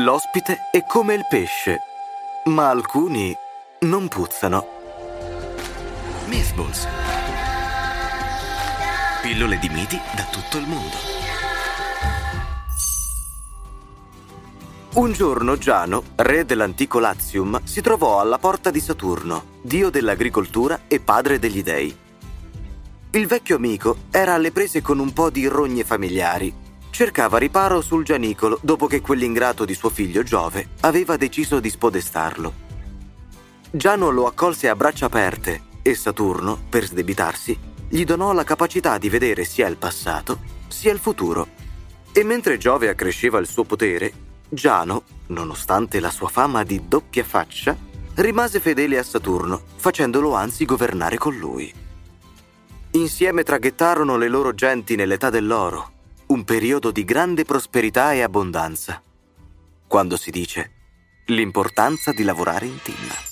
L'ospite è come il pesce, ma alcuni non puzzano. Mythballs. Pillole di miti da tutto il mondo. Un giorno Giano, re dell'antico Latium, si trovò alla porta di Saturno, dio dell'agricoltura e padre degli dei. Il vecchio amico era alle prese con un po' di rogne familiari cercava riparo sul Gianicolo dopo che quell'ingrato di suo figlio Giove aveva deciso di spodestarlo. Giano lo accolse a braccia aperte e Saturno, per sdebitarsi, gli donò la capacità di vedere sia il passato sia il futuro. E mentre Giove accresceva il suo potere, Giano, nonostante la sua fama di doppia faccia, rimase fedele a Saturno, facendolo anzi governare con lui. Insieme traghettarono le loro genti nell'età dell'oro un periodo di grande prosperità e abbondanza, quando si dice l'importanza di lavorare in team.